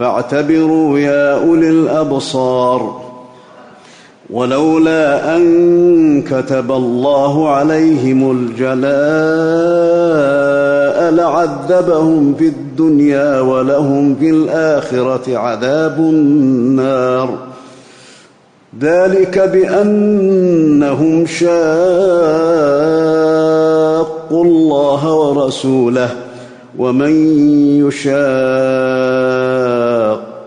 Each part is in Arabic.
فاعتبروا يا أولي الأبصار. ولولا أن كتب الله عليهم الجلاء لعذبهم في الدنيا ولهم في الآخرة عذاب النار. ذلك بأنهم شاقوا الله ورسوله. ومن يشاق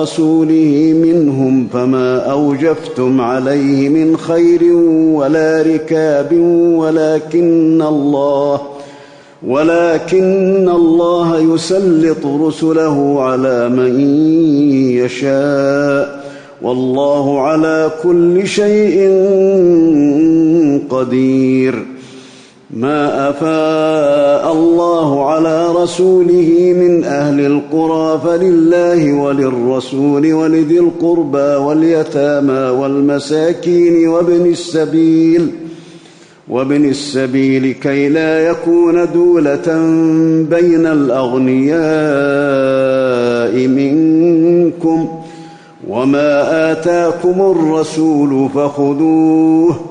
على رسوله منهم فما أوجفتم عليه من خير ولا ركاب ولكن الله ولكن الله يسلط رسله على من يشاء والله على كل شيء قدير ما افاء الله على رسوله من أهل القرى فلله وللرسول ولذي القربى واليتامى والمساكين وابن السبيل وابن السبيل كي لا يكون دوله بين الاغنياء منكم وما اتاكم الرسول فخذوه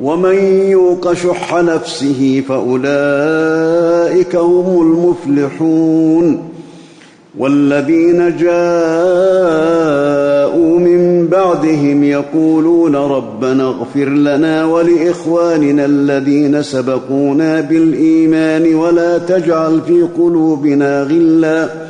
ومن يوق شح نفسه فأولئك هم المفلحون والذين جاءوا من بعدهم يقولون ربنا اغفر لنا ولإخواننا الذين سبقونا بالإيمان ولا تجعل في قلوبنا غلا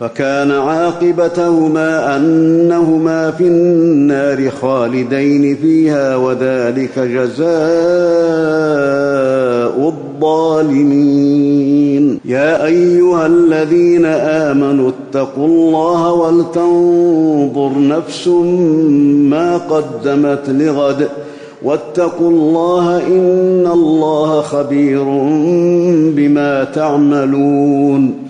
فكان عاقبتهما أنهما في النار خالدين فيها وذلك جزاء الظالمين. يا أيها الذين آمنوا اتقوا الله ولتنظر نفس ما قدمت لغد. واتقوا الله إن الله خبير بما تعملون.